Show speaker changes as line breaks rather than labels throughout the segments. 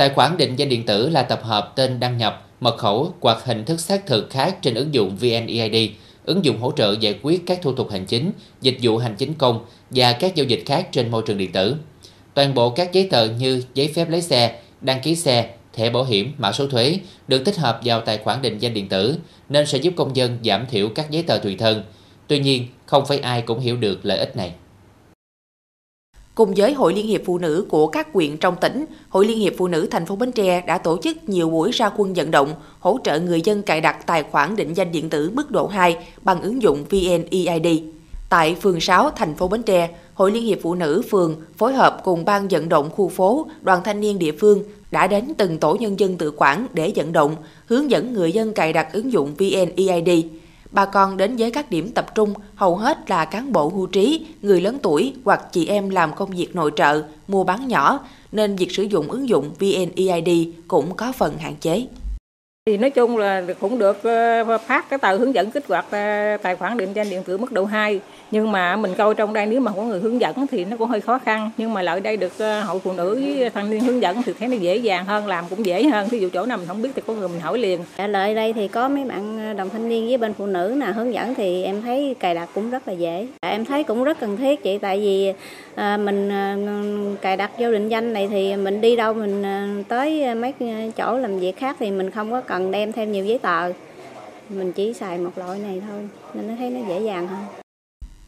Tài khoản định danh điện tử là tập hợp tên đăng nhập, mật khẩu hoặc hình thức xác thực khác trên ứng dụng VNeID, ứng dụng hỗ trợ giải quyết các thủ tục hành chính, dịch vụ hành chính công và các giao dịch khác trên môi trường điện tử. Toàn bộ các giấy tờ như giấy phép lấy xe, đăng ký xe, thẻ bảo hiểm, mã số thuế được tích hợp vào tài khoản định danh điện tử nên sẽ giúp công dân giảm thiểu các giấy tờ tùy thân. Tuy nhiên, không phải ai cũng hiểu được lợi ích này.
Cùng với Hội Liên hiệp Phụ nữ của các huyện trong tỉnh, Hội Liên hiệp Phụ nữ thành phố Bến Tre đã tổ chức nhiều buổi ra quân vận động, hỗ trợ người dân cài đặt tài khoản định danh điện tử mức độ 2 bằng ứng dụng VNeID. Tại phường 6, thành phố Bến Tre, Hội Liên hiệp Phụ nữ phường phối hợp cùng ban vận động khu phố, đoàn thanh niên địa phương đã đến từng tổ nhân dân tự quản để vận động, hướng dẫn người dân cài đặt ứng dụng VNeID. Bà con đến với các điểm tập trung hầu hết là cán bộ hưu trí, người lớn tuổi hoặc chị em làm công việc nội trợ, mua bán nhỏ, nên việc sử dụng ứng dụng VNeID cũng có phần hạn chế.
Thì nói chung là cũng được ờ, phát cái tờ hướng dẫn kích hoạt ờ, tài khoản định danh điện tử mức độ 2 nhưng mà mình coi trong đây nếu mà có người hướng dẫn thì nó cũng hơi khó khăn. Nhưng mà lại đây được ờ, hội phụ nữ với thanh niên hướng dẫn thì thấy nó dễ dàng hơn, làm cũng dễ hơn. Ví dụ chỗ nào mình không biết thì có người mình hỏi liền.
Dạ, Trả lời đây thì có mấy bạn đồng thanh niên với bên phụ nữ nào hướng dẫn thì em thấy cài đặt cũng rất là dễ. Dạ, em thấy cũng rất cần thiết chị, tại vì mình cài đặt vô định danh này thì mình đi đâu mình tới mấy chỗ làm việc khác thì mình không có cần cần đem thêm nhiều giấy tờ mình chỉ xài một loại này thôi nên nó thấy nó dễ dàng hơn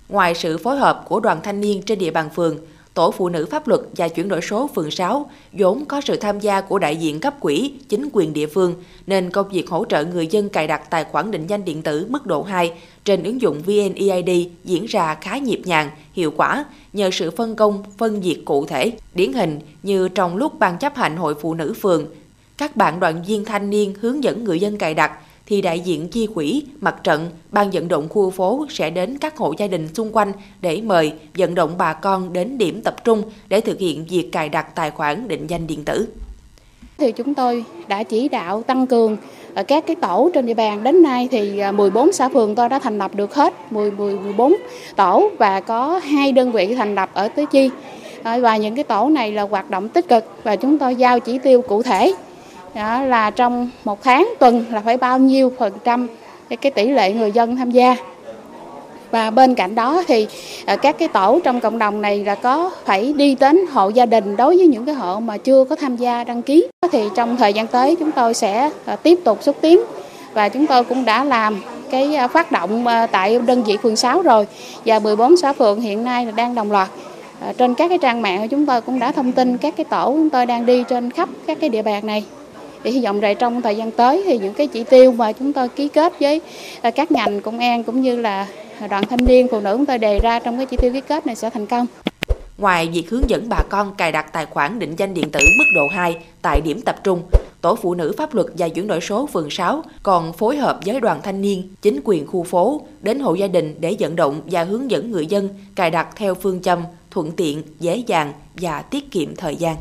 Ngoài sự phối hợp của đoàn thanh niên trên địa bàn phường, Tổ phụ nữ pháp luật và chuyển đổi số phường 6 vốn có sự tham gia của đại diện cấp quỹ, chính quyền địa phương, nên công việc hỗ trợ người dân cài đặt tài khoản định danh điện tử mức độ 2 trên ứng dụng VNeID diễn ra khá nhịp nhàng, hiệu quả nhờ sự phân công, phân việc cụ thể. Điển hình như trong lúc ban chấp hành hội phụ nữ phường, các bạn đoàn viên thanh niên hướng dẫn người dân cài đặt thì đại diện chi quỹ, mặt trận, ban vận động khu phố sẽ đến các hộ gia đình xung quanh để mời vận động bà con đến điểm tập trung để thực hiện việc cài đặt tài khoản định danh điện tử.
Thì chúng tôi đã chỉ đạo tăng cường ờ, các cái tổ trên địa bàn. Đến nay thì ờ, 14 xã phường tôi đã thành lập được hết 10, 14 tổ và có hai đơn vị thành lập ở Tứ Chi. Ờ, và những cái tổ này là hoạt động tích cực và chúng tôi giao chỉ tiêu cụ thể đó, là trong một tháng, tuần là phải bao nhiêu phần trăm cái tỷ lệ người dân tham gia. Và bên cạnh đó thì ờ, các cái tổ trong cộng đồng này là có phải đi đến hộ gia đình đối với những cái hộ mà chưa có tham gia đăng ký. Thì trong thời gian tới chúng tôi sẽ ờ, tiếp tục xúc tiến và chúng tôi cũng đã làm cái ờ, phát động tại đơn vị phường 6 rồi. Và 14 xã phường hiện nay là đang đồng loạt. Trên các cái trang mạng của chúng tôi cũng đã thông tin các cái tổ chúng tôi đang đi trên khắp các cái địa bàn này thì hy vọng rằng trong thời gian tới thì những cái chỉ tiêu mà chúng tôi ký kết với à, các ngành công an cũng như là đoàn thanh niên phụ nữ chúng tôi đề ra trong cái chỉ tiêu ký kết này sẽ thành công.
Ngoài việc hướng dẫn bà con cài đặt tài khoản định danh điện tử mức độ 2 tại điểm tập trung, Tổ phụ nữ pháp luật và chuyển đổi số phường 6 còn phối hợp với đoàn thanh niên, chính quyền khu phố đến hộ gia đình để vận động và hướng dẫn người dân cài đặt theo phương châm thuận tiện, dễ dàng và tiết kiệm thời gian.